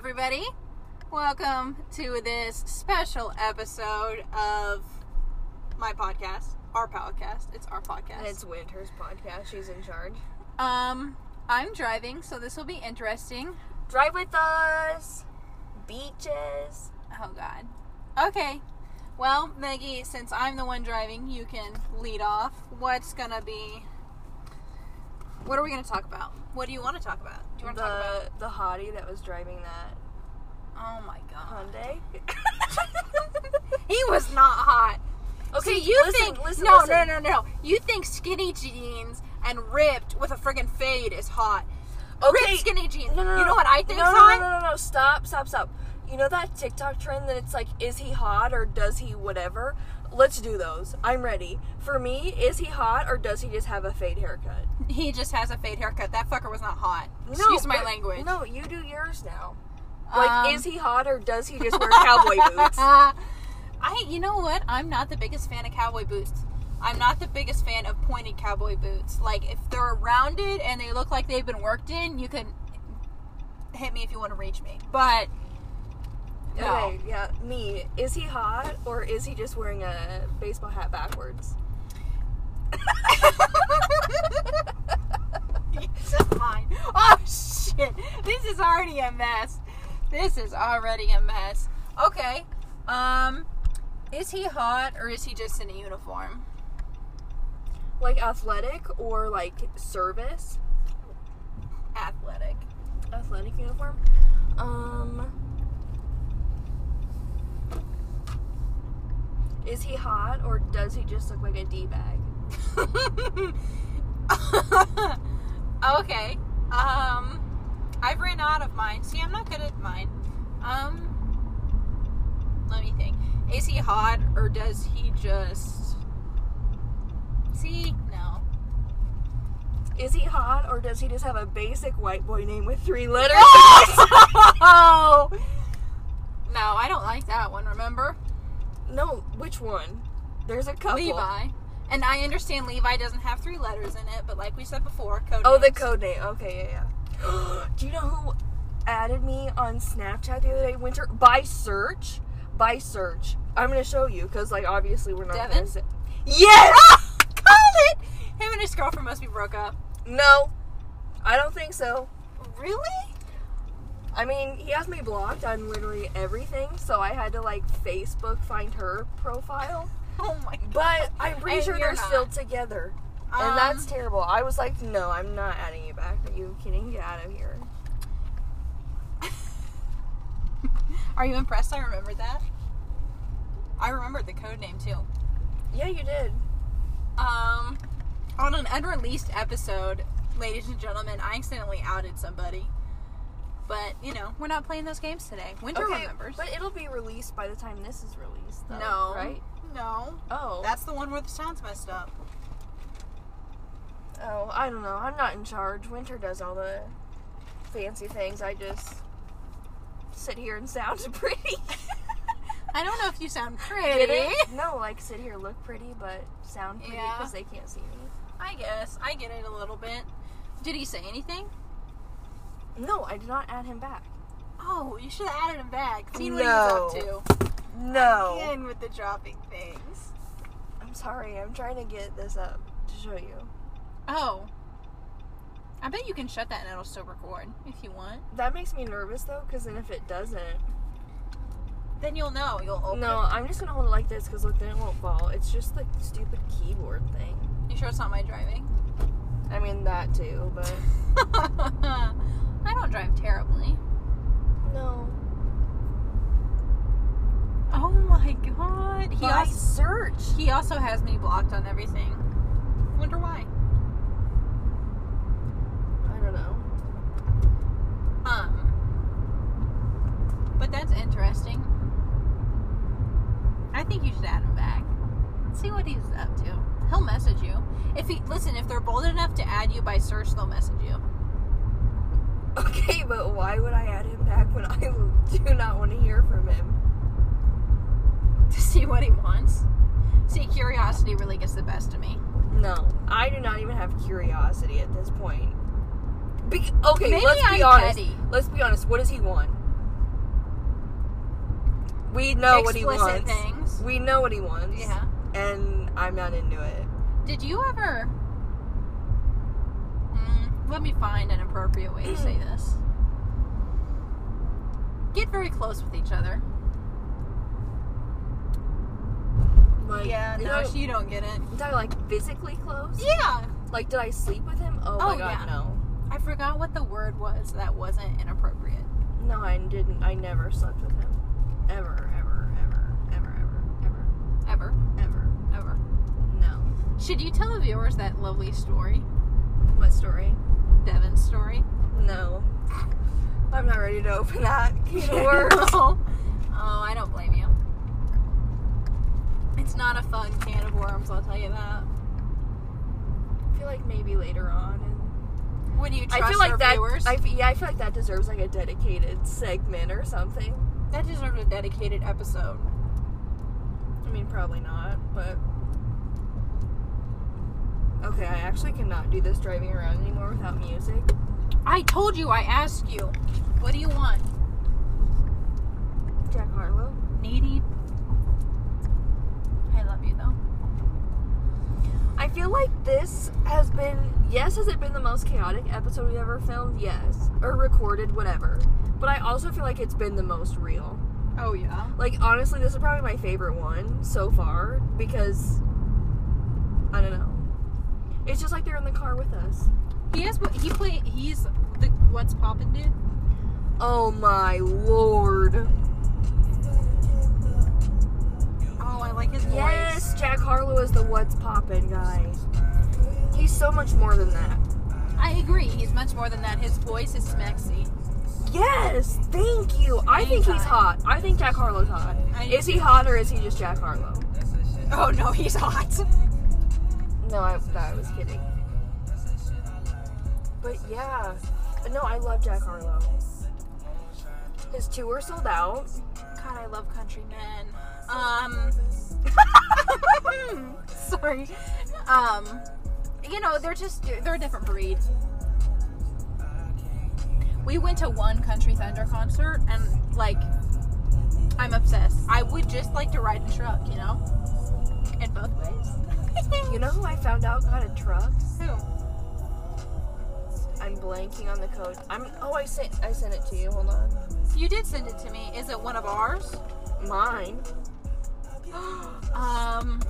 everybody. Welcome to this special episode of my podcast, our podcast. It's our podcast. And it's Wynter's podcast. She's in charge. um, I'm driving, so this will be interesting. Drive with us. Beaches. Oh God. Okay. Well, Meggie, since I'm the one driving, you can lead off. What's gonna be? What are we gonna talk about? What do you want to talk about? Do you want to talk about? The the hottie that was driving that Oh my God. Hyundai. He was not hot. okay, See, you listen, think listen, no, listen. no, no, no. You think skinny jeans and ripped with a friggin' fade is hot? Okay, Ripped skinny jeans. No, no, no. You know what I think no, is no, hot? No, no, no, no. Stop, stop, stop. You know that TikTok trend that it's like, is he hot or does he whatever? Let's do those. I'm ready. For me, is he hot or does he just have a fade haircut? He just has a fade haircut. That fucker was not hot. No, Excuse my language. No, you do yours now. Like, Um, is he hot or does he just wear cowboy boots? I, you know what? I'm not the biggest fan of cowboy boots. I'm not the biggest fan of pointed cowboy boots. Like if they're rounded and they look like they've been worked in, you can hit me if you want to reach me. But no. Okay, yeah, me. Is he hot or is he just wearing a baseball hat backwards? Mine. Oh shit. This is already a mess. This is already a mess. Okay. Um is he hot or is he just in a uniform? Like athletic or like service? Athletic. Athletic uniform? Um. Is he hot or does he just look like a D bag? okay. Um I've ran out of mine. See, I'm not good at mine. Um let me think. Is he hot or does he just See? No. Is he hot or does he just have a basic white boy name with three letters? Oh! No, I don't like that one, remember? No, which one? There's a couple. Levi. And I understand Levi doesn't have three letters in it, but like we said before, code Oh, the code name. Okay, yeah, yeah. Do you know who added me on Snapchat the other day? Wynter by search. By search. I'm gonna show you because, like, obviously we're not. Devin? Gonna say- yes. Ah, Called it! Him and his girlfriend must be broke up. no, I don't think so. Really? I mean, he has me blocked on literally everything, so I had to like Facebook find her profile. Oh my god. But I'm pretty And sure they're not. still together, Um, and that's terrible. I was like, no, I'm not adding you back. Are you kidding? Get out of here. Are you impressed I remembered that? I remembered the code name too. Yeah, you did. Um, on an unreleased episode, ladies and gentlemen, I accidentally outed somebody. But, you know, we're not playing those games today. Wynter okay, remembers. but it'll be released by the time this is released, though. no. right? No. Oh, That's the one where the sound's messed up. oh, I don't know. I'm not in charge. Wynter does all the fancy things. I just sit here and sound pretty. I don't know if you sound pretty. No, like sit here, look pretty, but sound pretty Yeah. because they can't see me. I guess. I get it a little bit. Did he say anything? No, I did not add him back. Oh, you should have added him back. Seen what No. he was up to. No. Again with the dropping things. I'm sorry. I'm trying to get this up to show you. Oh. I bet you can shut that and it'll still record if you want. That makes me nervous though, because then if it doesn't, Then you'll know. You'll open no, I'm just gonna hold it like this because look, then it won't fall. It's just the stupid keyboard thing. You sure it's not my driving? I mean that too, but I don't drive terribly. no. Oh my god. He By also, search. he also has me blocked on everything. Wonder why. I don't know. Um. But that's interesting. I think you should add him back. See what he's up to. He'll message you. If he listen, if they're bold enough to add you by search, they'll message you. Okay, but why would I add him back when I do not want to hear from him? To see what he wants. See, curiosity really gets the best of me. No, I do not even have curiosity at this point. Be- okay, Maybe let's be I'm honest. petty. Let's be honest. What does he want? We know what he explicit wants. things. We know what he wants. Yeah. And I'm not into it. Did you ever? Let me find an appropriate way to say this. Get very close with each other. Like, yeah, no, you don't get it. you talking like physically close? Yeah, Like, did I sleep with him? Oh, Oh, my god, yeah. no. I forgot what the word was that wasn't inappropriate. No, I didn't. I never slept with him. Ever, ever, ever, ever, ever, ever, Ever, ever. ever. No. Should you tell the viewers that lovely story, What story? Devin's story? No. I'm not ready to open that can of worms. oh, I don't blame you. It's not a fun can of worms, I'll tell you that. I feel like maybe later on. And Would you trust I feel like our that. viewers? I, yeah, I feel like that deserves like a dedicated segment or something. that deserves a dedicated episode. I mean, probably not, but. Okay, I actually cannot do this driving around anymore without music. I told you, I asked you. What do you want? Jack Harlow. Needy? I love you though. I feel like this has been. Yes, has it been the most chaotic episode we've ever filmed? Yes. Or recorded, whatever. But I also feel like it's been the most real. Oh yeah. Like, honestly, this is probably my favorite one so far because. I don't know. It's just like they're in the car with us. He has what he play he's the what's poppin' dude? Oh my lord. Oh, I like his voice. Yes, Jack Harlow is the what's poppin' guy. He's so much more than that. I agree. He's much more than that. His voice is smexy. Yes, thank you. I think he's hot. I think Jack Harlow's hot. Is he hot or is he just Jack Harlow? Oh no, he's hot. No, I, I was kidding. But yeah, no, I love Jack Harlow. His tour sold out. God, I love countrymen. Um, sorry. Um, you know, they're just they're a different breed. We went to one Country Thunder concert, and like, I'm obsessed. I would just like to ride a truck, you know, in both ways. You know who I found out got a truck? Who? I'm blanking on the code. I'm. Oh, I sent. I sent it to you. Hold on. You did send it to me. Is it one of ours? Mine. um.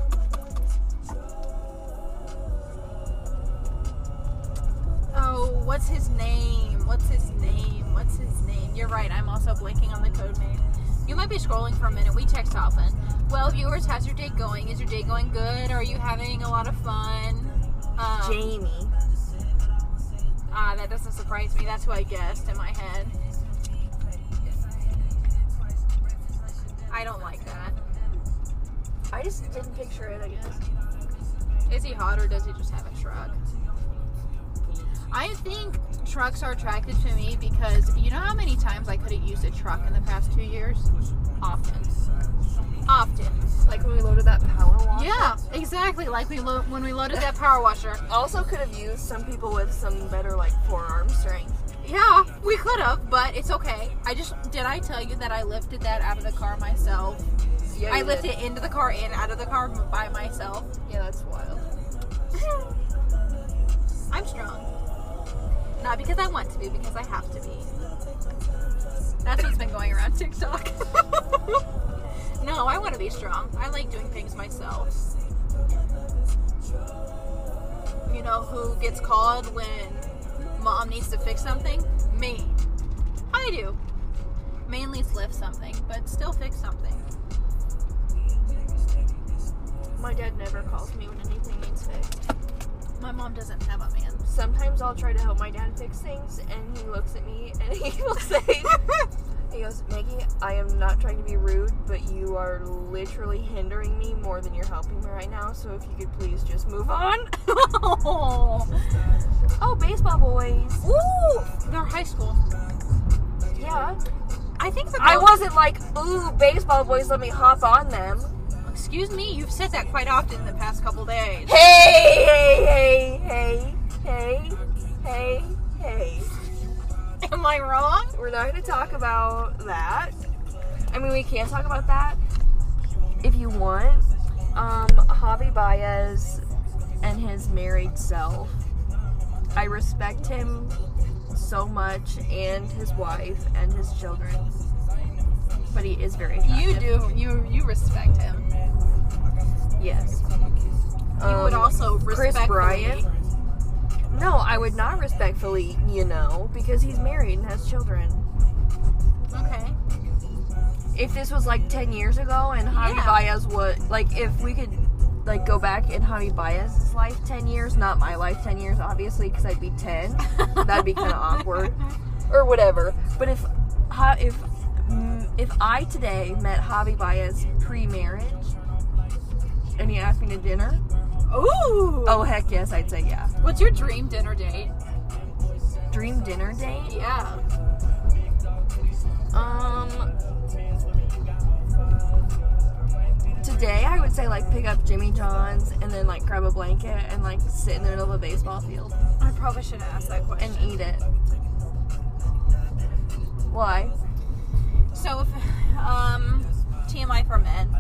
Oh, what's his name? What's his name? What's his name? You're right. I'm also blanking on the code name. You might be scrolling for a minute. We text often. Well, viewers, how's your day going? Is your day going good? Are you having a lot of fun? Um, Jamie. Ah, that doesn't surprise me. That's who I guessed in my head. I don't like that. I just didn't picture it. I guess. Is he hot or does he just have a truck? I think trucks are attracted to me because you know how many times I could have used a truck in the past two years? Often. Often. Like when we loaded that power washer. Yeah, exactly. Like we lo- when we loaded that power washer. Also, could have used some people with some better like forearm strength. Yeah, we could have, but it's okay. I just did I tell you that I lifted that out of the car myself? Yeah, I lifted did. it into the car and out of the car by myself. Yeah, that's wild. I'm strong. Not because I want to be, because I have to be. That's what's been going around TikTok. no, I want to be strong. I like doing things myself. You know who gets called when mom needs to fix something? Me. I do. Mainly lift something, but still fix something. My dad never calls me when anything needs fixed. My mom doesn't have a man. Sometimes I'll try to help my dad fix things, and he looks at me and he will say, He goes, Meggie, I am not trying to be rude, but you are literally hindering me more than you're helping me right now, so if you could please just move on. oh. Oh, baseball boys. Ooh, they're high school. Yeah. I think the I wasn't like, ooh, baseball boys, let me hop on them. Excuse me, you've said that quite often in the past couple days. Hey, hey, hey, hey, hey, hey, hey. Am I wrong? We're not going to talk about that. I mean, we can talk about that if you want. Um, Javi Baez and his married self. I respect him so much, and his wife and his children. But he is very. You do. You you respect him. Yes. You would Um, also respect Kris Bryant. No, I would not respectfully, you know, because he's married and has children. Okay. If this was like 10 years ago and Javi Yeah. Baez was, like, if we could, like, go back in Javi Baez's life 10 years, not my life 10 years, obviously, because I'd be 10. That'd be kind of awkward. Or whatever. But if, if, if I today met Javi Baez pre marriage and he asked me to dinner, Ooh. oh, heck yes, I'd say yeah. What's your dream dinner date? Dream dinner date? Yeah. Um, today I would say like pick up Jimmy John's and then like grab a blanket and like sit in the middle of a baseball field I probably should asked that question. and eat it. Why? So, if, um, TMI for men,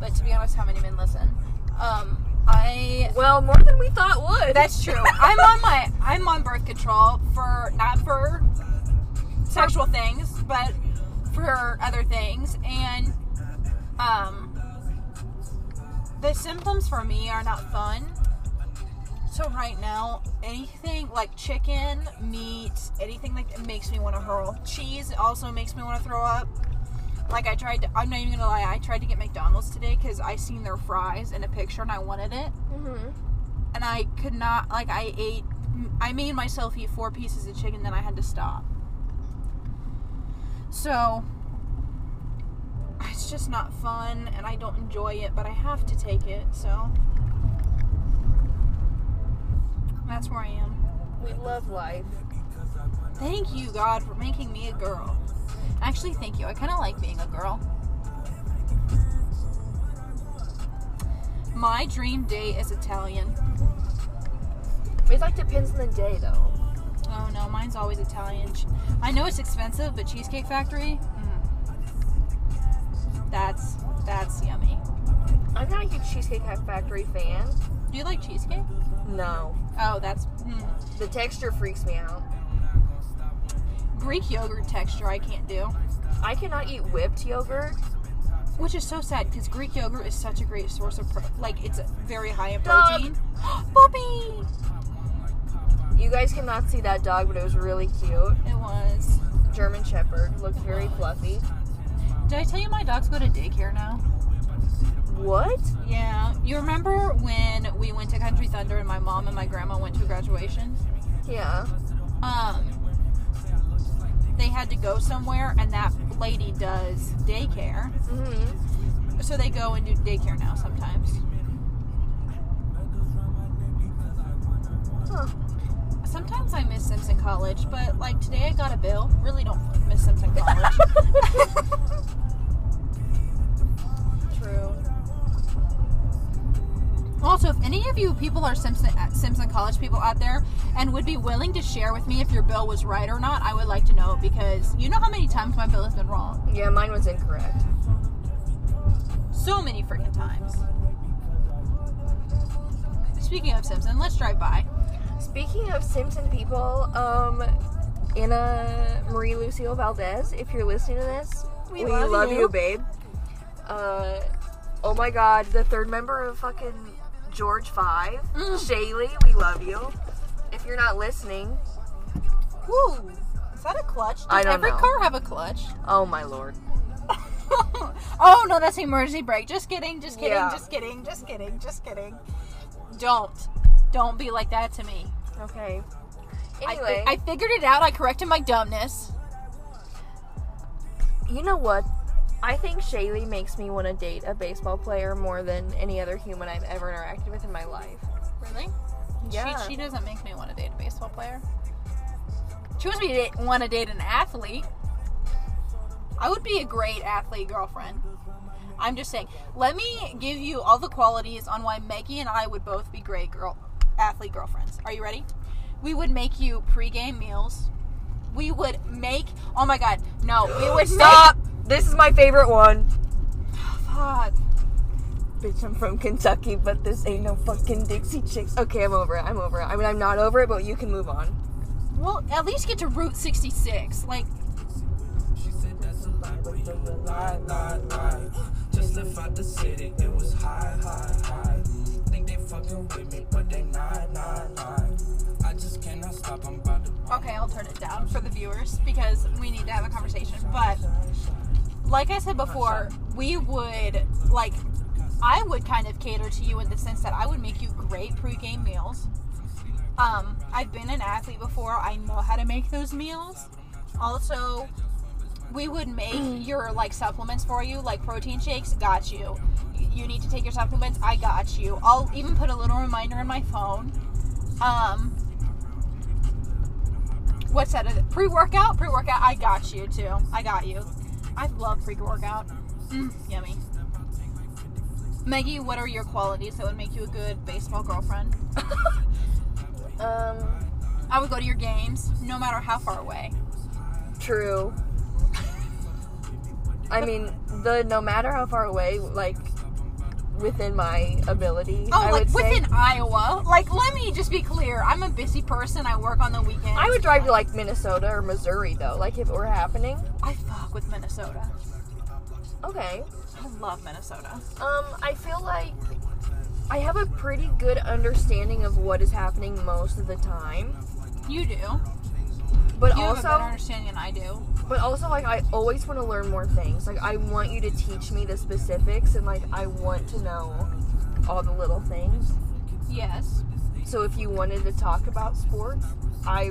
but to be honest, how many men listen? Um, I. Well, more than we thought would. That's true. I'm on my. I'm on birth control for not for sexual things, but for other things, and um, the symptoms for me are not fun. So right now, anything like chicken, meat, anything like that makes me want to hurl. Cheese also makes me want to throw up. Like I tried to, I'm not even gonna lie, I tried to get McDonald's today because I seen their fries in a picture and I wanted it, hmm and I could not. Like I ate, I made myself eat four pieces of chicken, then I had to stop. So it's just not fun, and I don't enjoy it, but I have to take it. So that's where I am. We love life. Thank you, God, for making me a girl. Actually, thank you. I kind of like being a girl. My dream date is Italian. It like depends on the day though. Oh no, mine's always Italian. I know it's expensive, but Cheesecake Factory, mm, that's that's yummy. I'm not a huge Cheesecake Factory fan. Do you like cheesecake? No. Oh, that's mm. The texture freaks me out. Greek yogurt texture. I can't do, I cannot eat whipped yogurt. which is so sad because Greek yogurt is such a great source of pro- like it's very high in protein. Puppy. You guys cannot see that dog, but it was really cute. It was. German Shepherd. Looked very fluffy. Did I tell you my dogs go to daycare now? What? Yeah. You remember when we went to Country Thunder and my mom and my grandma went to a graduation? Yeah. Um, they had to go somewhere, and that lady does daycare. hmm So they go and do daycare now sometimes. Huh. Sometimes I miss Simpson College, but like today I got a bill. Really don't miss Simpson College. Also, if any of you people are Simpson Simpson College people out there and would be willing to share with me if your bill was right or not, I would like to know because you know how many times my bill has been wrong. Yeah, mine was incorrect. So many freaking times. Speaking of Simpson, let's drive by. Speaking of Simpson people, um, Anna Marie Lucille Valdez, if you're listening to this, We love you. you, babe. Uh, oh my god, the third member of fucking George Five, Mm. Shaylee, we love you. If you're not listening, Woo! Is that a clutch? Does I don't every know. car have a clutch? oh my lord. oh no, that's the emergency brake. Just kidding, just kidding, Yeah. just kidding, just kidding, just kidding. Don't. Don't be like that to me. Okay. I, Anyway, I figured it out. I corrected my dumbness. you know what? I think Shaylee makes me want to date a baseball player more than any other human I've ever interacted with in my life. Really? Yeah. She, she doesn't make me want to date a baseball player. She wants me to want to date an athlete. I would be a great athlete girlfriend. I'm just saying. Let me give you all the qualities on why Meggie and I would both be great girl athlete girlfriends. Are you ready? We would make you pregame meals. We would make. Oh my God! No, we would Stop! Make, This is my favorite one. Fuck. Bitch, I'm from Kentucky, but this ain't no fucking Dixie Chicks. Okay, I'm over it. I'm over it. I mean, I'm not over it, but you can move on. Well, at least get to Route 66. Like, She said that's a lie, but you a lie, lie, lie. Just left out the city, it was high, high, high. Think they fucking with me, but they not, not, not. I just cannot stop, I'm about to. okay, I'll turn it down for the viewers because we need to have a conversation. But, like I said before, we would, like, I would kind of cater to you in the sense that I would make you great pregame meals. Um, I've been an athlete before. I know how to make those meals. Also, we would make your like supplements for you, like protein shakes. Got you. You need to take your supplements. I got you. I'll even put a little reminder in my phone. Um, what's that? Pre workout. Pre workout. I got you too. I got you. I love pre workout. Mm, yummy. Meggie, what are your qualities that would make you a good baseball girlfriend? Um, I would go to your games, no matter how far away. true. I mean, the no matter how far away, like within my ability, Oh, I like would say, within Iowa. Like, let me just be clear. I'm a busy person. I work on the weekends. I would drive to like Minnesota or Missouri though, like if it were happening. I fuck with Minnesota. Okay. I love Minnesota. Um, I feel like I have a pretty good understanding of what is happening most of the time, You do. but You have a better understanding than I do. but also like I always want to learn more things. Like I want you to teach me the specifics, and like I want to know all the little things. Yes. So if you wanted to talk about sports, I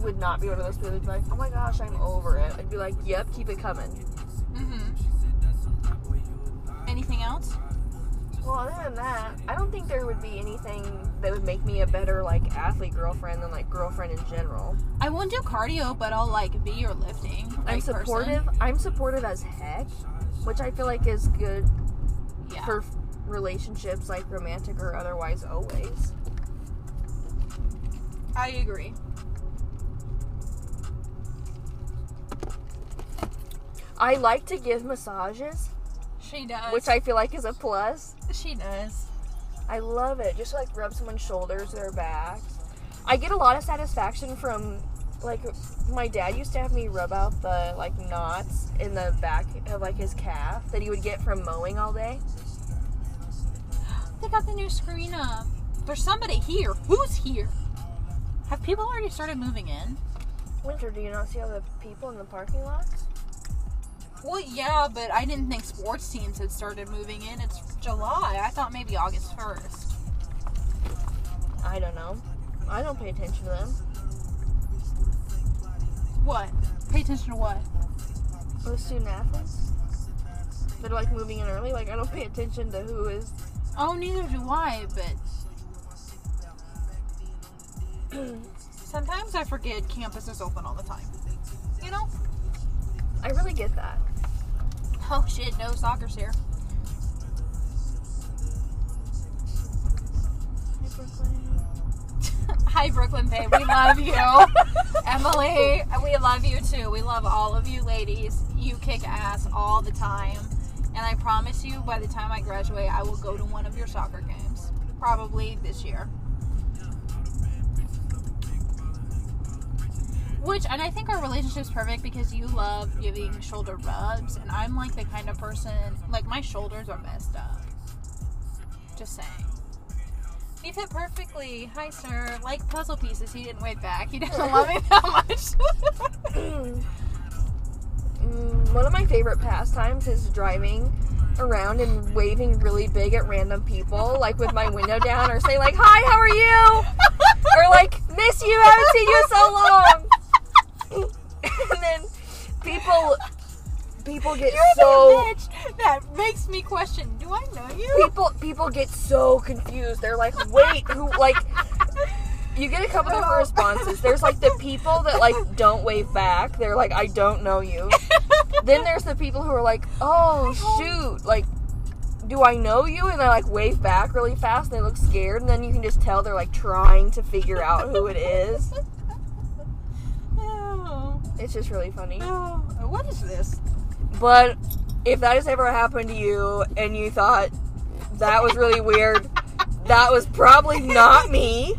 would not be one of those people who'd be like, "Oh my gosh, I'm over it." I'd be like, "Yep, keep it coming." Mm-hmm. Anything else? Well, other than that, I don't think there would be anything that would make me a better like athlete girlfriend than like girlfriend in general. I won't do cardio, but I'll like be your lifting. I'm like, person. supportive. I'm supportive as heck, which I feel like is good Yeah. for relationships, like romantic or otherwise, always. I agree. I like to give massages, She does. which I feel like is a plus. she does. I love it. Just like rub someone's shoulders, their backs. I get a lot of satisfaction from like my dad used to have me rub out the like knots in the back of like his calf that he would get from mowing all day. They got the new screen up. There's somebody here. Who's here? Have people already started moving in? Wynter, do you not see all the people in the parking lots? Well, yeah, but I didn't think sports teams had started moving in. It's July. I thought maybe August 1st. I don't know. I don't pay attention to them. What? Pay attention to what? Those student athletes They're like moving in early. Like I don't pay attention to who is. Oh, neither do I, but sometimes I forget campus is open all the time. You know? I really get that. Oh shit, no soccer's here. Hi, Brooklyn Bay. We love you. Emily, we love you too. We love all of you ladies. You kick ass all the time. And I promise you, by the time I graduate, I will go to one of your soccer games. Probably this year. Which, and I think our relationship's perfect because you love giving shoulder rubs, and I'm like the kind of person, like, my shoulders are messed up. Just saying. He fit perfectly. Hi, sir. Like puzzle pieces, he didn't wait back. He doesn't love me that much. One of my favorite pastimes is driving around and waving really big at random people, like with my window down, or saying like, "Hi, how are you?" or like, "Miss you, I haven't seen you in so long." and then people, people get You're so bitch that makes me question, do I know you? people people get so confused. They're like, "Wait, who?" Like, you get a couple different oh. responses. There's like the people that like don't wave back. They're like, "I don't know you." then there's the people who are like, "Oh shoot!" Like, do I know you? And they like wave back really fast. And they look scared, and then you can just tell they're like trying to figure out who it is. Oh, It's just really funny. oh. What is this? But if that has ever happened to you and you thought that was really weird, that was probably not me.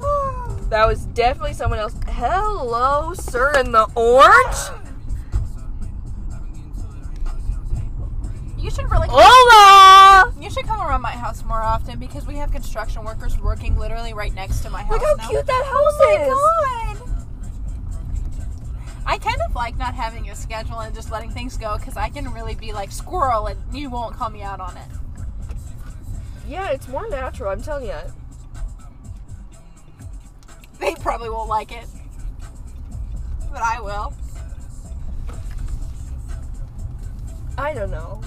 That was definitely someone else. Hello, sir, in the orange. You should really Hola! you should come around my house more often because we have construction workers working literally right next to my house. Look how now. cute that oh house Oh is. my god! I kind of like not having a schedule and just letting things go because I can really be like squirrel and you won't call me out on it. Yeah, it's more natural. I'm telling you. They probably won't like it, but I will. I don't know.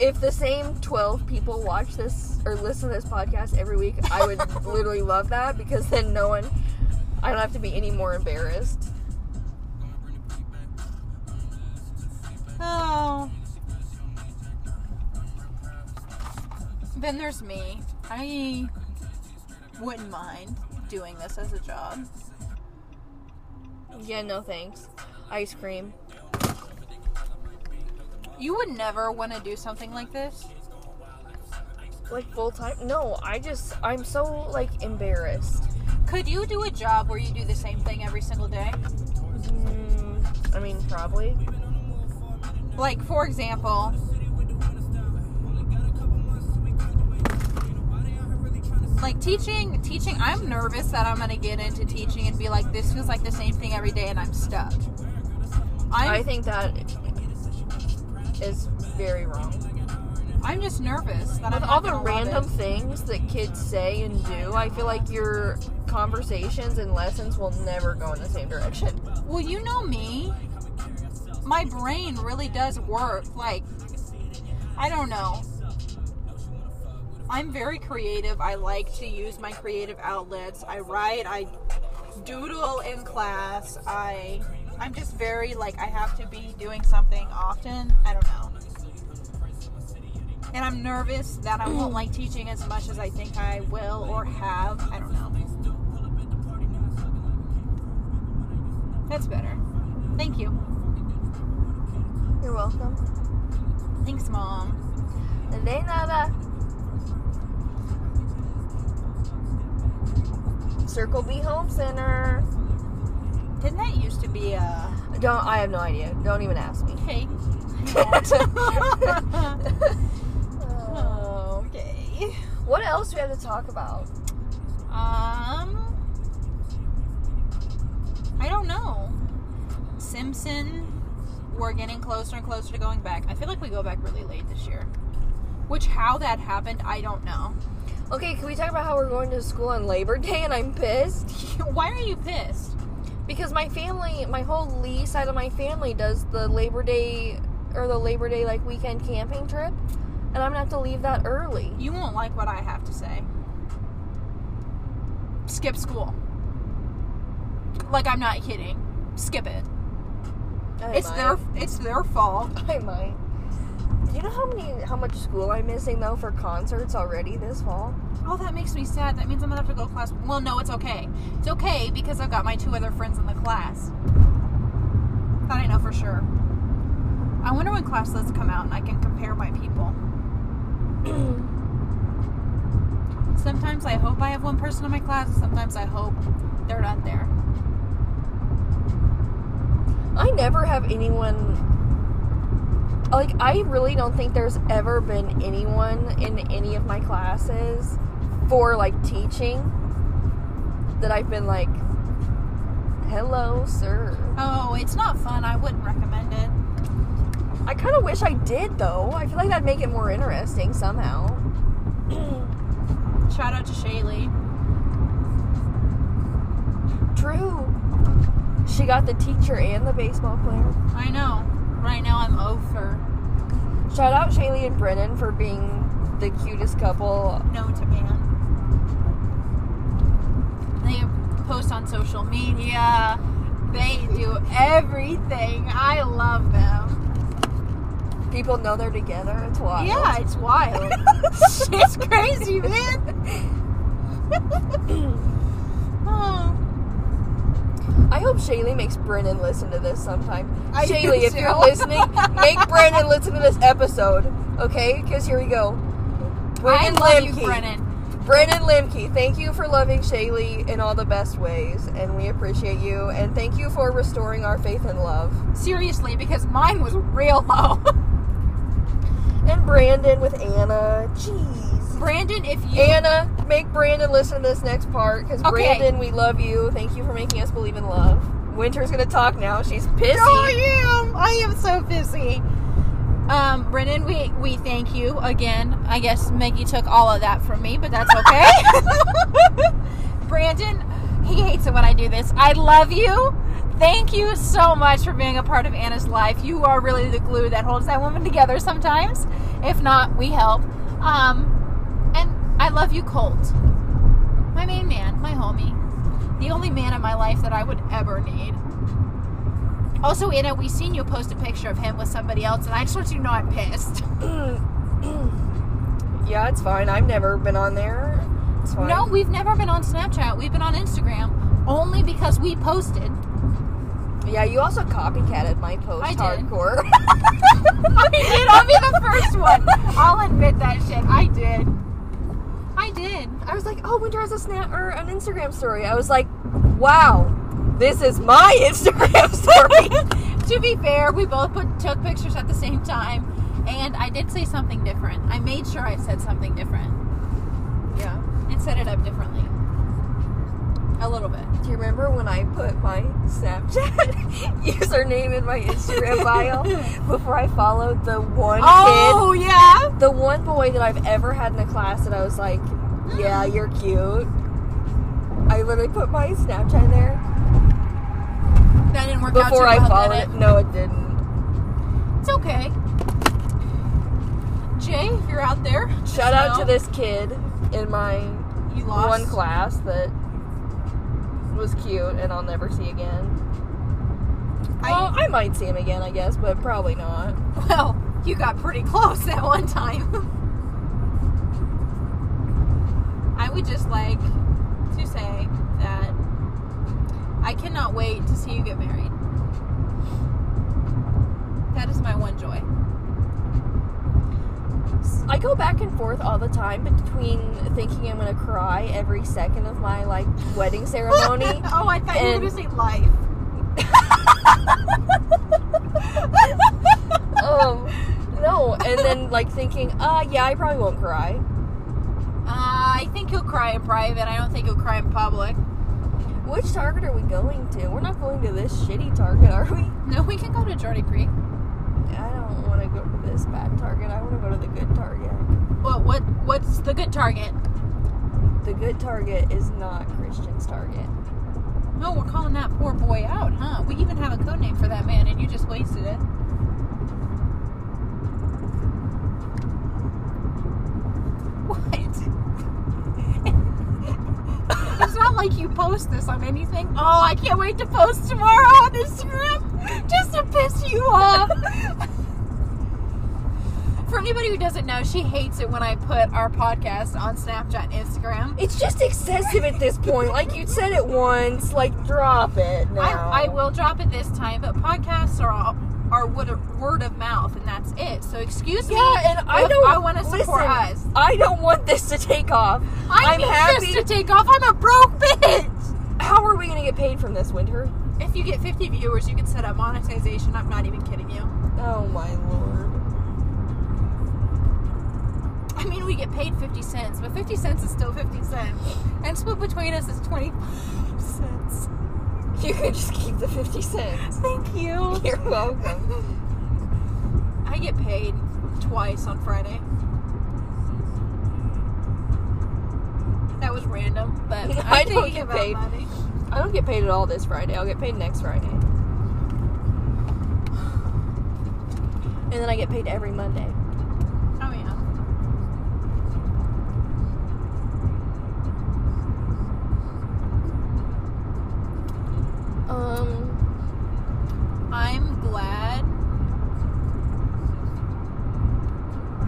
If the same 12 people watch this or listen to this podcast every week, I would literally love that because then no one, I don't have to be any more embarrassed. Oh. Then there's me. I wouldn't mind doing this as a job. Yeah, no thanks. Ice cream. You would never want to do something like this. Like full time? No, I just, I'm so like embarrassed. Could you do a job where you do the same thing every single day? Mm, I mean, probably. Like, for example, like teaching, teaching, I'm nervous that I'm gonna get into teaching and be like, this feels like the same thing every day and I'm stuck. I'm, I think that is very wrong. I'm just nervous that With I'm all the random things that kids say and do, I feel like your conversations and lessons will never go in the same direction. Well, you know me. My brain really does work. Like, I don't know. I'm very creative. I like to use my creative outlets. I write, I doodle in class. I I'm just very like I have to be doing something often. I don't know. And I'm nervous that I won't like teaching as much as I think I will or have. I don't know. That's better. Thank you. You're welcome. Thanks, Mom. De nada. Circle B Home Center. Didn't that used to be a Don't I have no idea. Don't even ask me. Uh, okay. what else do we have to talk about? Um, I don't know. Simpson, we're getting closer and closer to going back. I feel like we go back really late this year. Which, how that happened, I don't know. Okay, can we talk about how we're going to school on Labor Day and I'm pissed? Why are you pissed? Because my family, my whole Lee side of my family does the Labor Day or the Labor Day like weekend camping trip, and I'm gonna have to leave that early. You won't like what I have to say. Skip school. Like I'm not kidding. Skip it. I It's might. their it's their fault. I might. Do you know how many how much school I'm missing though for concerts already this fall? Oh, that makes me sad. That means I'm gonna have to go to class. Well, no, it's okay. It's okay because I've got my two other friends in the class. That I know for sure. I wonder when class lists come out and I can compare my people. Sometimes I hope I have one person in my class. Sometimes I hope they're not there. I never have anyone. Like, I really don't think there's ever been anyone in any of my classes for like teaching that I've been like, hello, sir. Oh, it's not fun. I wouldn't recommend it. I kind of wish I did though. I feel like that'd make it more interesting somehow. Shout out to Shaylee. True. She got the teacher and the baseball player. I know. Right now I'm over. Shout out Shaylee and Brennan for being the cutest couple. known to man. They post on social media. They do everything. I love them. People know they're together. It's wild. Yeah, it's wild. it's crazy, man. oh. I I hope Shaylee makes Brennan listen to this sometime. I do Shaylee, if too. you're listening, make Brennan listen to this episode, okay? Because here we go. I Brennan love you, Brennan. Brennan Limke, thank you for loving Shaylee in all the best ways, and we appreciate you. And thank you for restoring our faith and love. Seriously, because mine was real low. And Brandon with Anna. Jeez. Brandon, if you Anna, make Brandon listen to this next part because Okay. Brandon, we love you. Thank you for making us believe in love. Wynter's gonna talk now. She's pissy. I am. I am so busy. Um, Brennan, we we thank you again. I guess Meggie took all of that from me, but that's okay. Brandon, he hates it when I do this. I love you. Thank you so much for being a part of Anna's life. You are really the glue that holds that woman together sometimes. If not, we help. Um, I love you, Colt. My main man, my homie. The only man in my life that I would ever need. Also, Anna, we seen you post a picture of him with somebody else, and I just want you to know I'm pissed. yeah, it's fine. I've never been on there. It's fine. No, we've never been on Snapchat. We've been on Instagram only because we posted. Yeah, you also copycatted my post I hardcore. I did. I'll be the first one. I'll admit that shit. I did. I did. I was like, oh, Wynter has a snap or an Instagram story. I was like, wow, this is my Instagram story. to be fair, we both put, took pictures at the same time, and I did say something different. I made sure I said something different yeah. and set it up differently. A little bit. Do you remember when I put my Snapchat username in my Instagram bio before I followed the one Oh yeah. the one boy that I've ever had in a class that I was like, yeah, you're cute. I literally put my Snapchat in there That didn't work before out I followed it. No, it didn't. It's okay. Jay, if you're out there, Shout out know to this kid in my one class that was cute and I'll never see again. I- well, I might see him again, I guess, but probably not. Well, you got pretty close that one time. I would just like to say that I cannot wait to see you get married. That is my one joy. I go back and forth all the time between thinking I'm gonna cry every second of my like wedding ceremony. oh, I thought you were And- to say life. um, no, and then like thinking, uh, yeah, I probably won't cry. Uh, I think he'll cry in private. I don't think he'll cry in public. Which Target are we going to? We're not going to this shitty Target, are we? No, we can go to Jordan Creek. I don't want to go to this bad Target. I want to go to the good Target. What? What? What's the good Target? The good Target is not Christian's Target. No, we're calling that poor boy out, huh? We even have a code name for that man, and you just wasted it. What? it's not like you post this on anything. Oh, I can't wait to post tomorrow on Instagram just to piss you off. For anybody who doesn't know, she hates it when I put our podcast on Snapchat and Instagram. It's just excessive at this point. Like you said it once, like drop it now. I, I will drop it this time, but podcasts are all, are word of, word of mouth, and that's it. So excuse me. Yeah, and I don't. I want to support us. I don't want this to take off. I I'm need happy. this to take off. I'm a broke bitch. How are we gonna get paid from this Wynter? If you get 50 viewers, you can set up monetization. I'm not even kidding you. Oh my lord. I mean, we get paid 50 cents, but 50 cents is still 50 cents, and split between us is 25 cents. You could just keep the fifty cents. Thank you. You're welcome. I get paid twice on Friday. That was random, but I'm I don't get paid. money. I don't get paid at all this Friday. I'll get paid next Friday. And then I get paid every Monday. Oh yeah. Um, I'm glad.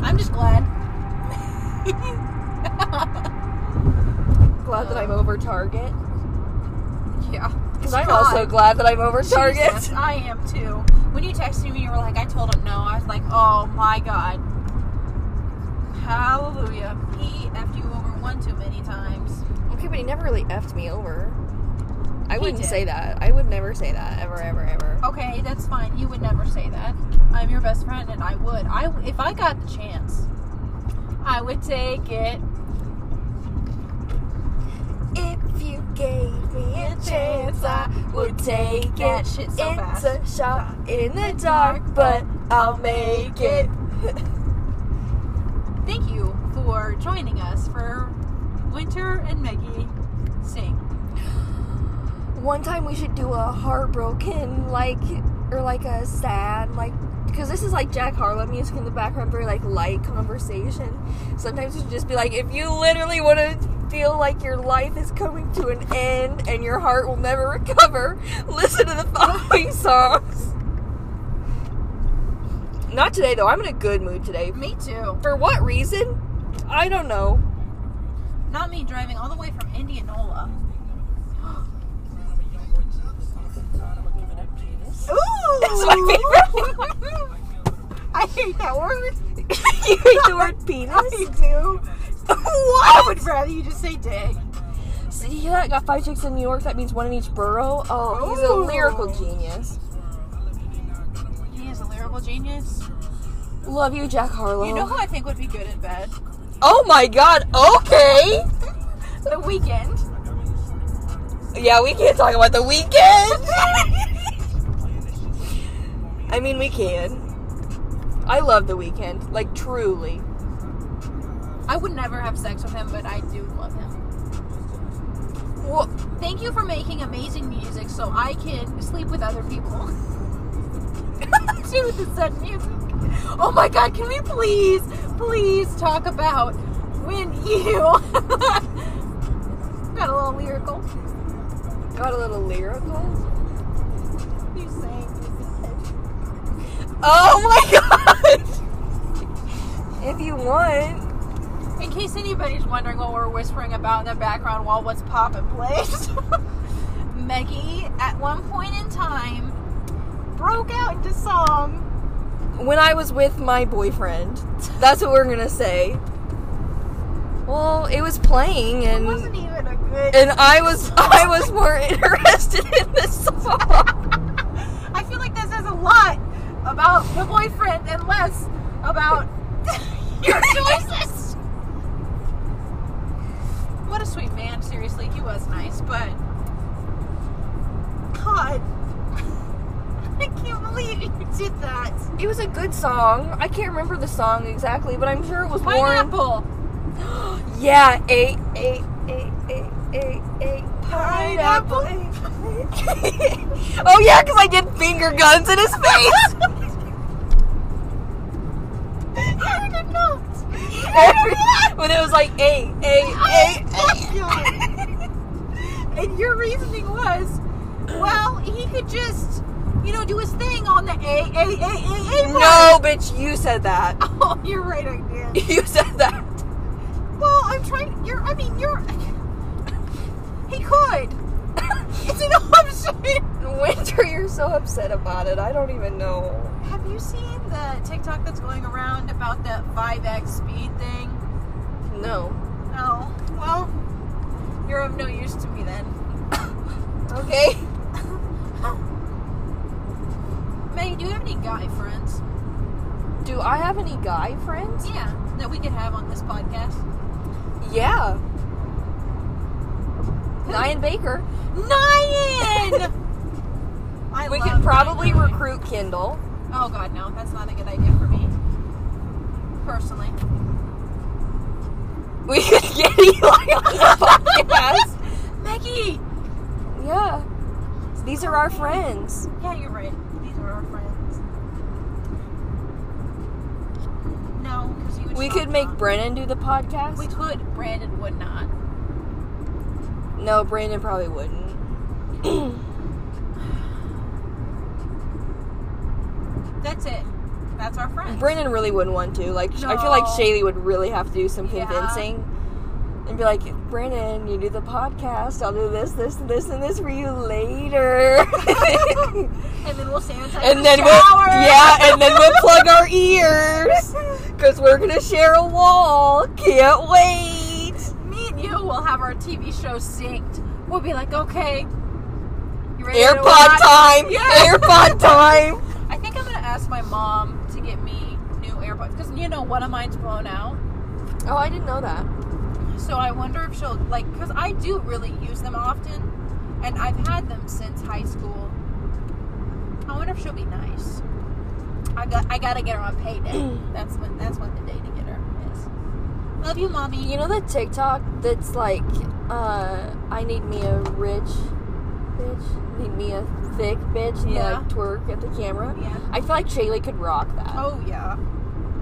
I'm just glad. glad that I'm over Target. Yeah. Because I'm God. also glad that I'm over Target. Jesus, I am too. When you texted me, you were like, I told him no. I was like, oh my god. Hallelujah. He effed you over one too many times. Okay, but he never really effed me over. I He wouldn't did. say that. I would never say that ever, ever, ever. Okay, that's fine. You would never say that. I'm your best friend, and I would. I if I got the chance, I would take it. If you gave me a chance, I would take it. so it's fast. a shot in the dark, but I'll make it. Thank you for joining us for Wynter and Meggie sing. One time we should do a heartbroken, like, or like a sad, like, because this is like Jack Harlow music in the background, very like light conversation. Sometimes it should just be like, if you literally want to feel like your life is coming to an end and your heart will never recover, listen to the following songs. Not today though. I'm in a good mood today. Me too. For what reason? I don't know. Not me driving all the way from Indianola. Ooh! That's my favorite. I hate that word. you hate the word penis? I do. I would rather you just say dick. See, hear that? Got five chicks in New York. That means one in each borough. Oh, he's a Ooh. lyrical genius. He is a lyrical genius. Love you, Jack Harlow. You know who I think would be good in bed? Oh my God. Okay. The Weeknd. Yeah, we can't talk about the Weeknd. I mean, we can. I love the Weeknd, like truly. I would never have sex with him, but I do love him. Well, Thank you for making amazing music so I can sleep with other people. the sad music. Oh my god, can we please, please talk about when you got a little lyrical? got a little lyrical. You sang. Oh my God. if you want. In case anybody's wondering what we're whispering about in the background while what's poppin' plays, Meggie, at one point in time, broke out into song. when I was with my boyfriend. That's what we're gonna say. Well, it was playing, It and wasn't even a good. and I was I was more interested in the song. I feel like this says a lot about the boyfriend and less about your choices. What a sweet man. Seriously, he was nice, but God, I can't believe you did that. It was a good song. I can't remember the song exactly, but I'm sure it was more. Pineapple. Yeah, a a a a a a pineapple. oh yeah, because I did finger guns in his face. I did not. Every- when it was like a a a. and your reasoning was, well, he could just, you know, do his thing on the A A A A A. No, bitch, you said that. Oh, you're right. I did. You said that. Well, I'm trying. You're. I mean, you're. He could. It's an Wynter, you're so upset about it. I don't even know. Have you seen the TikTok that's going around about that 5x speed thing? No. No. Well, you're of no use to me then. Okay. May, do you have any guy friends? Do I have any guy friends? Yeah, that we could have on this podcast. Yeah. Nyan Baker. Nyan! I We could probably Nyan. recruit Kindle. Oh god, no, that's not a good idea for me. Personally. We could get Eli on the podcast. Meggie! Yeah. These are our friends. Yeah, you're right. These are our friends. No, because you would We could make. Brennan do the podcast. We could. Brandon would not. No, Brandon probably wouldn't. That's it. That's our friend. Brandon really wouldn't want to. Like, I feel like No. Shaylee would really have to do some Yeah. convincing. and be like, Brandon, you do the podcast. I'll do this, this, this, and this for you later. And then we'll sanitize and the then shower. we'll yeah, and then we'll plug our ears because we're gonna share a wall. Can't wait. Me and you will have our TV show synced. We'll be like, okay, you ready AirPod time. Yeah. AirPod time. I think I'm gonna ask my mom to get me new AirPods because you know one of mine's blown out. Oh, I didn't know that. So I wonder if she'll like because I do really use them often, and I've had them since high school. I wonder if she'll be nice. I got I gotta get her on payday. that's when that's when the day to get is. Love you, mommy. You know the TikTok that's like, uh, I need me a rich bitch, need me a thick bitch, and Yeah. like twerk at the camera. Yeah. I feel like Shaylee could rock that. Oh yeah.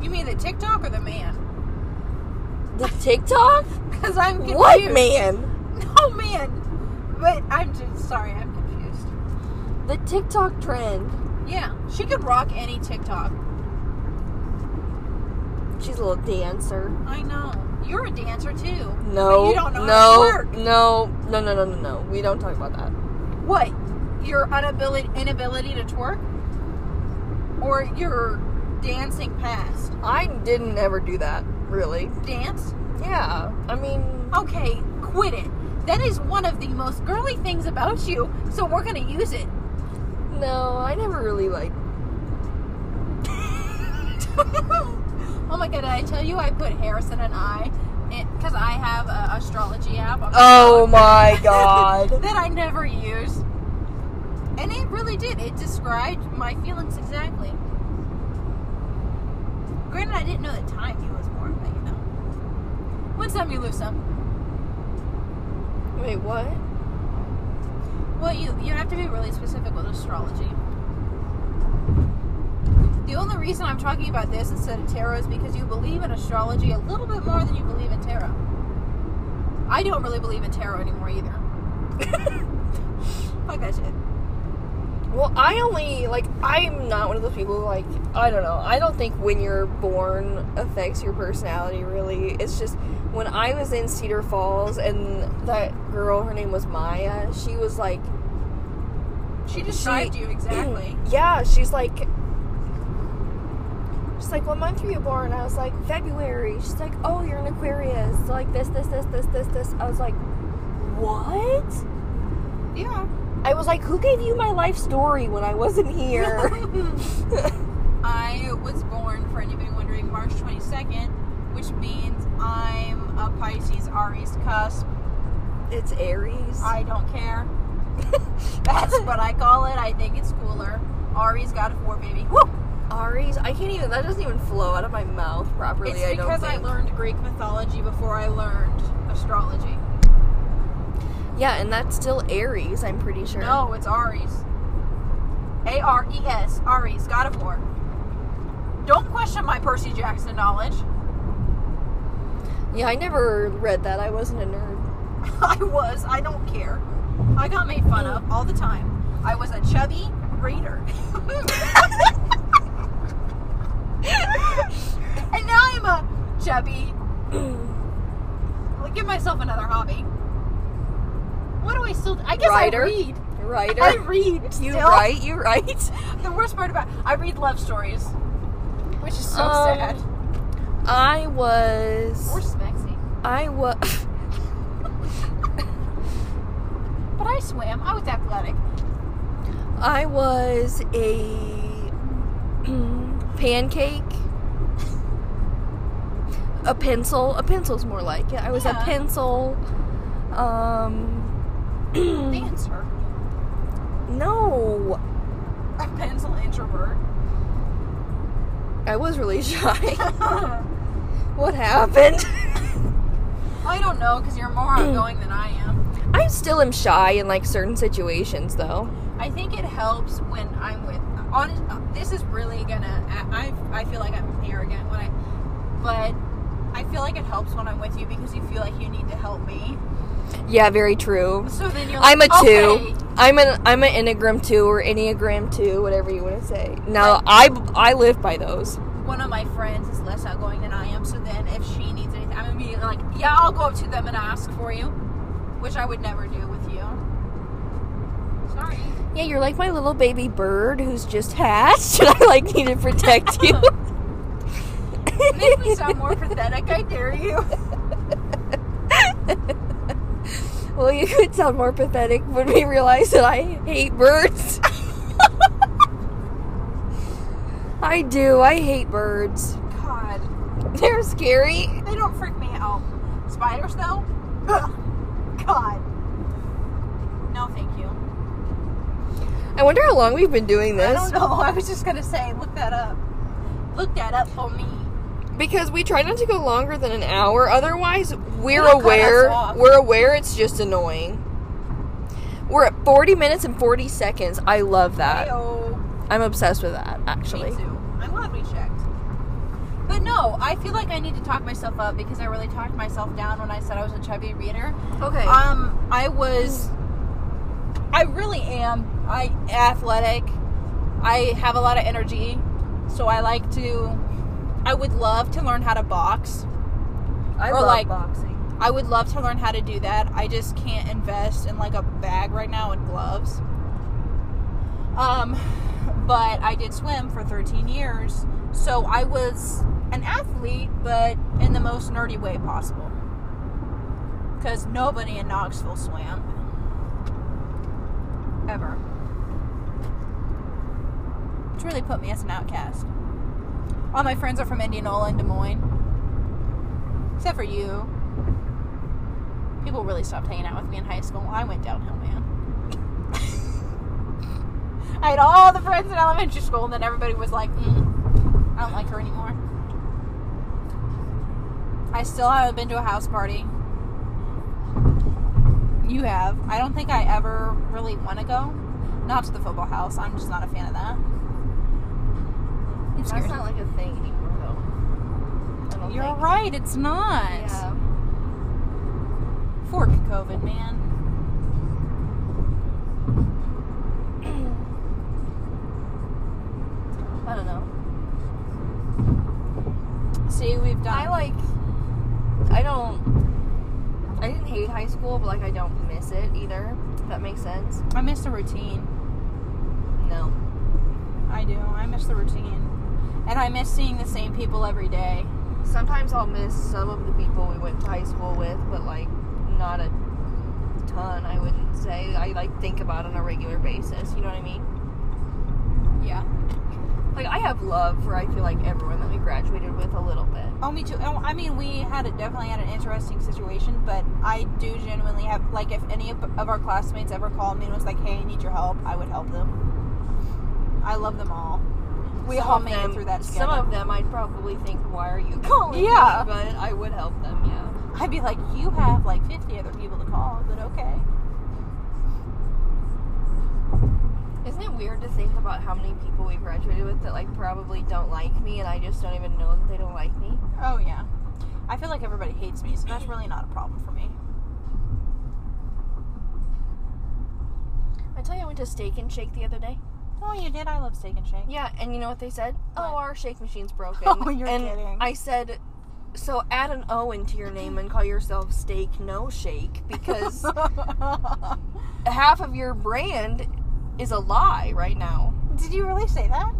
You mean the TikTok or the man? The TikTok? Because I'm confused. What man? No man. But I'm just sorry. I'm confused. The TikTok trend. Yeah, she could rock any TikTok. She's a little dancer. I know. You're a dancer too. No, you don't know no, how to work. no, no, no, no, no, no. We don't talk about that. What? Your inability inability to twerk? Or your dancing past? I didn't ever do that, really. Dance? Yeah, I mean, Okay, quit it. That is one of the most girly things about you, so we're gonna use it. no, I never really like. oh my god, did I tell you I put Harrison and I because I have an astrology app on oh my Oh phone my god. that I never use. And it really did. It described my feelings exactly. Granted, I didn't know the time he was born, but you know. Win some, you lose some. Wait, what? Well, you you have to be really specific with astrology. The only reason I'm talking about this instead of tarot is because you believe in astrology a little bit more than you believe in tarot. I don't really believe in tarot anymore either. Fuck that shit. Well, I only like I'm not one of those people who, like I don't know. I don't think when you're born affects your personality really. It's just when I was in Cedar Falls and that girl, her name was Maya. She was like, She described She- you exactly. yeah, she's like, she's like, what month are you born? I was like February. She's like, oh, you're an Aquarius. Like this, this, this, this, this, this. I was like, what? Yeah. I was like, who gave you my life story when I wasn't here? I was born, for anybody wondering, March 22nd, which means I'm a Pisces Aries cusp. it's Aries. I don't care. That's what I call it. I think it's cooler. Aries got a four, baby. Woo! Aries. I can't even. That doesn't even flow out of my mouth properly. It's I don't because I think. learned Greek mythology before I learned astrology. Yeah, and that's still Aries. I'm pretty sure. No, it's Ares. A R E S. Ares. God of War. Don't question my Percy Jackson knowledge. Yeah, I never read that. I wasn't a nerd. I was. I don't care. I got made fun of oh. all the time. I was a chubby reader. and now I'm a chubby. I'll give myself another hobby. What do I still? I guess Writer. I read. Writer. I read. You write. You write. The worst part about I read love stories, which is so Um, sad. I was. Or smexy. I was. But I swam. I was athletic. I was a pancake. A pencil. A pencil's more like it. I was Yeah. a pencil. Um. Dancer. no. A pencil introvert. I was really shy. what happened? I don't know because you're more outgoing than I am. I still am shy in like certain situations though. I think it helps when I'm with. Honest, this is really gonna. I I feel like I'm arrogant when I, but feel like it helps when I'm with you because you feel like you need to help me. Yeah, very true. So then you're. Like, I'm a two. I'm an I'm an Enneagram two or Enneagram two, whatever you want to say. Now I I live by those. One of my friends is less outgoing than I am, so then if she needs anything, I'm immediately like, yeah, I'll go up to them and ask for you, which I would never do with you. Sorry. Yeah, you're like my little baby bird who's just hatched, and I like need to protect you. Make me sound more pathetic. I dare you. well, you could sound more pathetic when we realize that I hate birds. I do. I hate birds. God, They're scary. they don't freak me out. Spiders, though. Ugh. God. No, thank you. I wonder how long we've been doing this. I don't know. I was just gonna say, look that up. Look that up for me. Because we try not to go longer than an hour. Otherwise, we're It'll aware. We're aware it's just annoying. We're at 40 minutes and 40 seconds. I love that. Heyo. I'm obsessed with that, actually. Me too. I'm glad we checked. But no, I feel like I need to talk myself up because I really talked myself down when I said I was a chubby reader. Okay. Um, I was. I really am. I athletic. I have a lot of energy, so I like to. I would love to learn how to box. I or love like- boxing. I would love to learn how to do that. I just can't invest in like a bag right now and gloves. Um, but I did swim for 13 years, so I was an athlete, but in the most nerdy way possible. Because nobody in Knoxville swam. Ever. It's really put me as an outcast. All my friends are from Indianola and Des Moines. Except for you. People really stopped hanging out with me in high school. I went downhill, man. I had all the friends in elementary school, and then everybody was like, mm, I don't like her anymore. I still haven't been to a house party. You have. I don't think I ever really want to go. Not to the football house. I'm just not a fan of that. It That's not like a thing anymore, though. You're think. right, it's not. Yeah. Fork COVID, man. I don't know. See, we've done. I like. I don't. I didn't hate high school, but like I don't miss it either. If that makes sense. I miss the routine. No. I do. I miss the routine. And I miss seeing the same people every day. Sometimes I'll miss some of the people we went to high school with, but like not a ton. I wouldn't say. I like think about on a regular basis. You know what I mean? Yeah. Like I have love for I feel like everyone that we graduated with a little bit. Oh, me too. Oh, I mean, we had a, definitely had an interesting situation, but I do genuinely have like if any of, of our classmates ever called me and was like, "Hey, I need your help," I would help them. I love them all. We Some all made them, it through that together. Some of them I'd probably think, why are you calling Yeah. me? But I would help them, yeah. I'd be like, "You have like 50 other people to call, but okay." Isn't it weird to think about how many people we graduated with that like probably don't like me and I just don't even know that they don't like me? Oh yeah. I feel like everybody hates me, so that's really not a problem for me. I tell you I went to Steak and Shake the other day. Oh, you did. I love steak and shake. Yeah, and you know what they said? Oh, our shake machine's broken. Oh, you're and kidding. I said, so add an O into your name and call yourself Steak No Shake because half of your brand is a lie right now. did you really say that?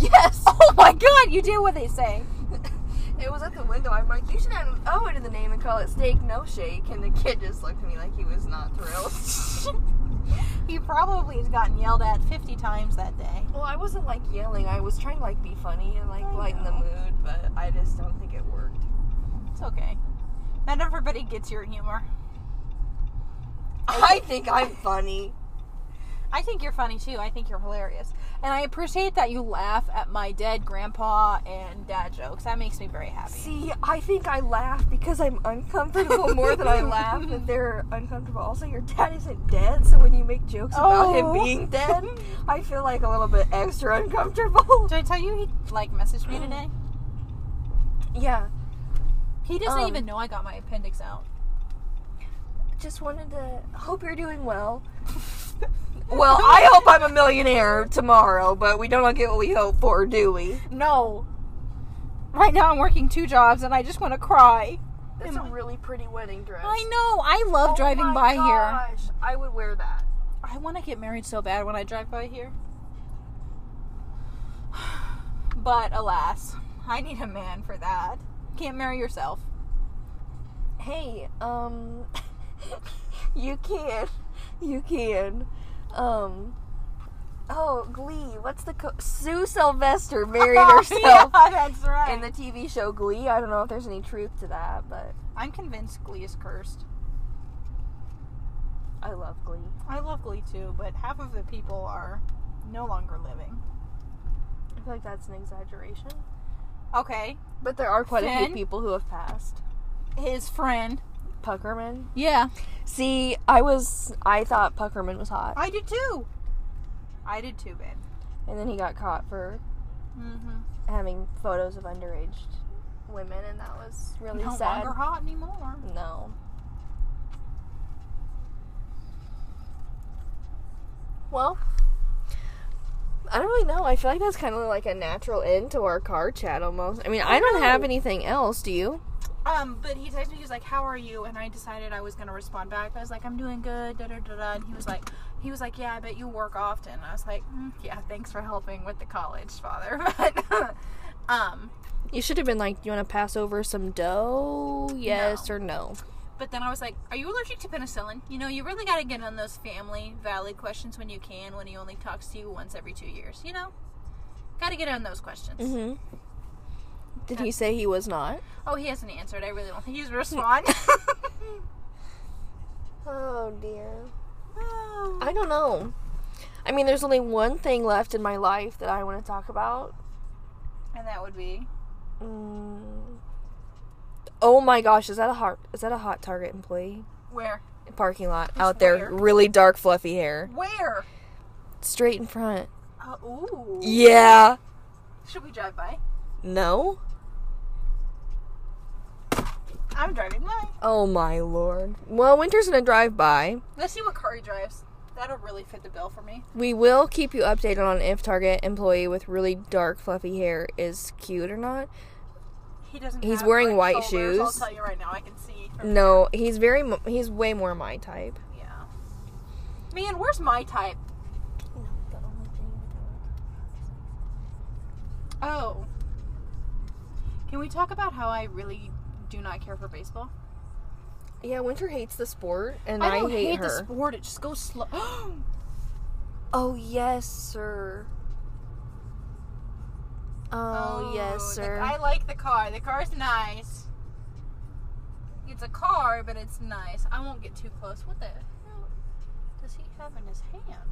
Yes. Oh my god, you did what they say. It was at the window. I'm like, you should add an O into the name and call it Steak No Shake. And the kid just looked at me like he was not thrilled. He probably has gotten yelled at 50 times that day. well, I wasn't like yelling. I was trying to like be funny and like lighten the mood, but I just don't think it worked. It's okay. Not everybody gets your humor. I think I'm funny. I think you're funny too. I think you're hilarious. And I appreciate that you laugh at my dead grandpa and dad jokes. That makes me very happy. See, I think I laugh because I'm uncomfortable more than I laugh that they're uncomfortable. Also, your dad isn't dead, so when you make jokes about him Oh. being dead, I feel like a little bit extra uncomfortable. Did I tell you he like messaged me today? yeah, He doesn't Um, even know I got my appendix out. just wanted to hope you're doing well. well, I hope I'm a millionaire tomorrow, but we don't get what we hope for, do we? No. Right now I'm working two jobs and I just want to cry. That's Am a I- really pretty wedding dress. I know. I love Oh driving my by here. gosh, I would wear that. I want to get married so bad when I drive by here. But alas, I need a man for that. Can't marry yourself. Hey, um, you can, you can, um. Oh, Glee. What's the co- Sue Sylvester married herself yeah, that's right. in the TV show Glee? I don't know if there's any truth to that, but I'm convinced Glee is cursed. I love Glee. I love Glee too, but half of the people are no longer living. I feel like that's an exaggeration, Okay, but there are quite a few people who have passed. his friend. Puckerman. Yeah, See, I was I thought Puckerman was hot, I did too. I did too, babe. and then he got caught for Mm-hmm. having photos of underage women, and that was really no sad. longer hot anymore. No. Well, I don't really know. I feel like that's kind of like a natural end to our car chat almost. I mean, I don't have anything else. Do you? Um, but he texted me. He was like, "How are you?" And I decided I was gonna respond back. I was like, "I'm doing good." Da da da da. And he was like, "He was like, yeah, I bet you work often." I was like, mm, "Yeah, thanks for helping with the college, father." But um, You should have been like, "Do you want to pass over some dough? Yes No. or no?" but then I was like, "Are you allergic to penicillin?" You know, you really got to get on those family valid questions when you can. When he only talks to you once every two years, you know, got to get on those questions. Mm-hmm. Did he say he was not? Oh, he hasn't answered. I really don't think he's gonna. Oh dear. Oh. I don't know. I mean, there's only one thing left in my life that I want to talk about. and that would be Mm. Oh my gosh, is that a hot is that a hot Target employee? where? Parking lot Just out there, where? really dark fluffy hair. Where? Straight in front. Uh, ooh. Yeah. Should we drive by? No? I'm driving by. Oh my lord. Well, Wynter's gonna drive by. Let's see what car he drives. That'll really fit the bill for me. We will keep you updated on if Target employee with really dark fluffy hair is cute or not. He doesn't. He's wearing white shoulders, I'll shoes. tell you right now. I can see. No, he's very he's way more my type. Yeah. Man, where's my type? Oh. Can we talk about how I really do not care for baseball? Yeah, Wynter hates the sport and I I, hate, hate, the sport. It just goes slow. Oh yes, sir. Oh, yes, the- sir. I like the car. The car's nice. It's a car, but it's nice. I won't get too close. What the hell does he have in his hand?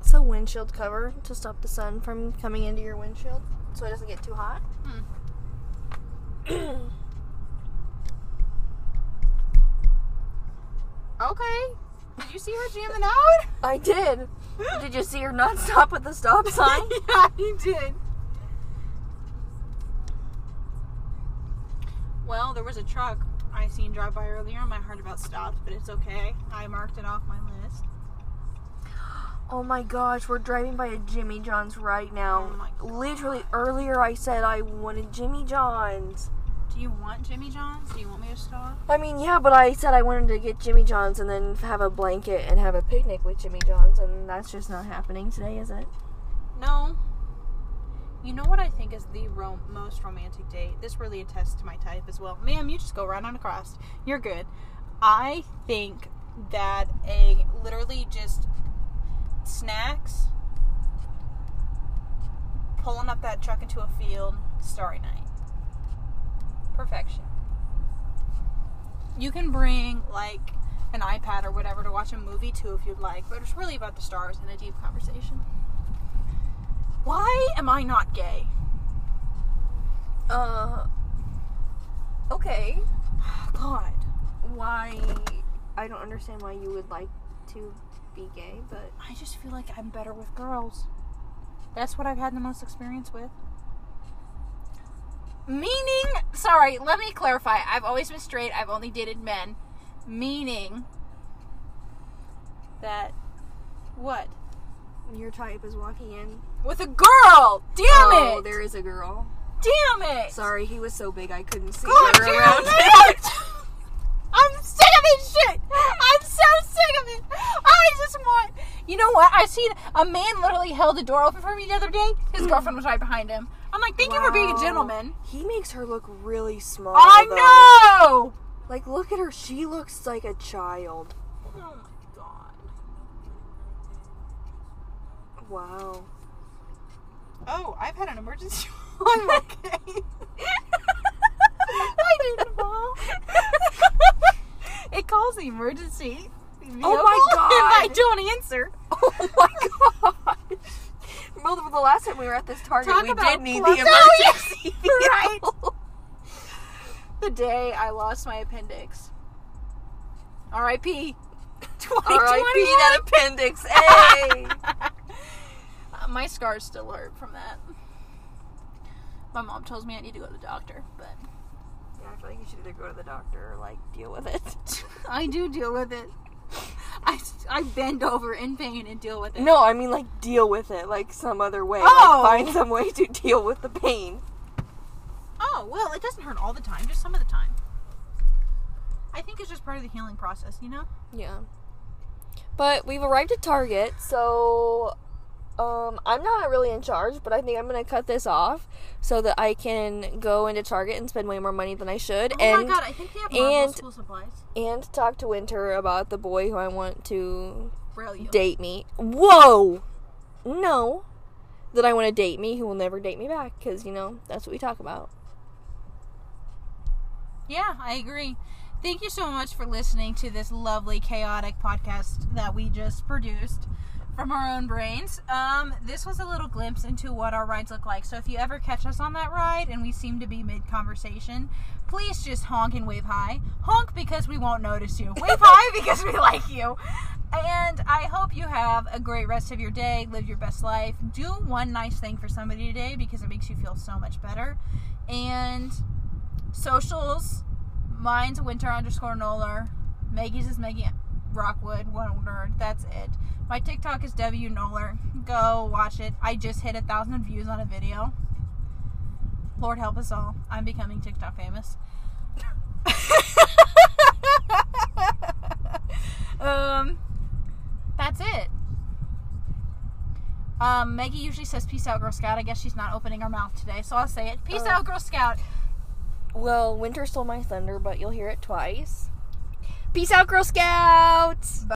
It's a windshield cover to stop the sun from coming into your windshield, so it doesn't get too hot. Hmm. Okay. Did you see her jamming out? I did. Did you see her not stop at the stop sign? yeah, he did. Well, there was a truck I seen drive by earlier. And my heart about stopped, but it's okay. I marked it off my list. Oh my gosh, we're driving by a Jimmy John's right now. Oh Literally earlier I said I wanted Jimmy John's. Do you want Jimmy John's? Do you want me to stop? I mean, yeah, but I said I wanted to get Jimmy John's and then have a blanket and have a picnic with Jimmy John's, and that's just not happening today, is it? No. You know what I think is the rom- most romantic date? This really attests to my type as well. Ma'am, you just go right on across. You're good. I think that a literally just snacks, pulling up that truck into a field, starry night. Perfection. You can bring like an iPad or whatever to watch a movie too if you'd like, but it's really about the stars and a deep conversation. Why am I not gay? Uh. Okay. God. Why? I don't understand why you would like to be gay, but. I just feel like I'm better with girls. That's what I've had the most experience with. Meaning, sorry, let me clarify. I've always been straight, I've only dated men. Meaning that what? Your type is walking in with a girl. Damn oh, it! There is a girl. Damn it! Sorry, he was so big I couldn't see God her around. It. I'm sick of this shit. I'm so sick of it. I just want. You know what? I seen a man literally held the door open for me the other day. His girlfriend was right behind him. I'm like, thank you for being a gentleman. He makes her look really small. I though. know. Like, look at her. She looks like a child. Oh my god. Wow. Oh, I've had an emergency. I'm okay. I didn't fall. it calls the emergency. Oh my God. And I don't answer. Oh my god. Well, the last time we were at this Target, Talk we did need the Oh, yeah. emergency Right. The day I lost my appendix. R.I.P. R.I.P. that appendix. Hey. Uh, my scars still hurt from that. My mom tells me I need to go to the doctor, but Yeah, I feel like you should either go to the doctor or like deal with it. I do deal with it. I, I bend over in pain and deal with it. No, I mean like deal with it like some other way. Oh. Like find some way to deal with the pain. Oh, well, it doesn't hurt all the time, just some of the time. I think it's just part of the healing process, you know? Yeah. But we've arrived at Target, so um, I'm not really in charge, but I think I'm gonna cut this off so that I can go into Target and spend way more money than I should, Oh and my god, I think they have Marvel and- school supplies. and talk to Wynter about the boy who I want to Braille you. date me. Whoa, no, that I want to date me, who will never date me back, because you know that's what we talk about. Yeah, I agree. Thank you so much for listening to this lovely, chaotic podcast that we just produced from our own brains. Um, this was a little glimpse into what our rides look like. So if you ever catch us on that ride and we seem to be mid conversation, please just honk and wave hi. Honk because we won't notice you. Wave hi because we like you. And I hope you have a great rest of your day. Live your best life. Do one nice thing for somebody today because it makes you feel so much better. And socials, mine's wynter underscore Knowler. Meggie's is Meggie Rockwood, one word. That's it. My TikTok is W Knowler. Go watch it. I just hit a thousand views on a video. Lord help us all. I'm becoming TikTok famous. um, that's it. Um, Meggie usually says "Peace out, Girl Scout." I guess she's not opening her mouth today, so I'll say it. Peace Oh. out, Girl Scout. Well, Wynter stole my thunder, but you'll hear it twice. Peace out, Girl Scouts.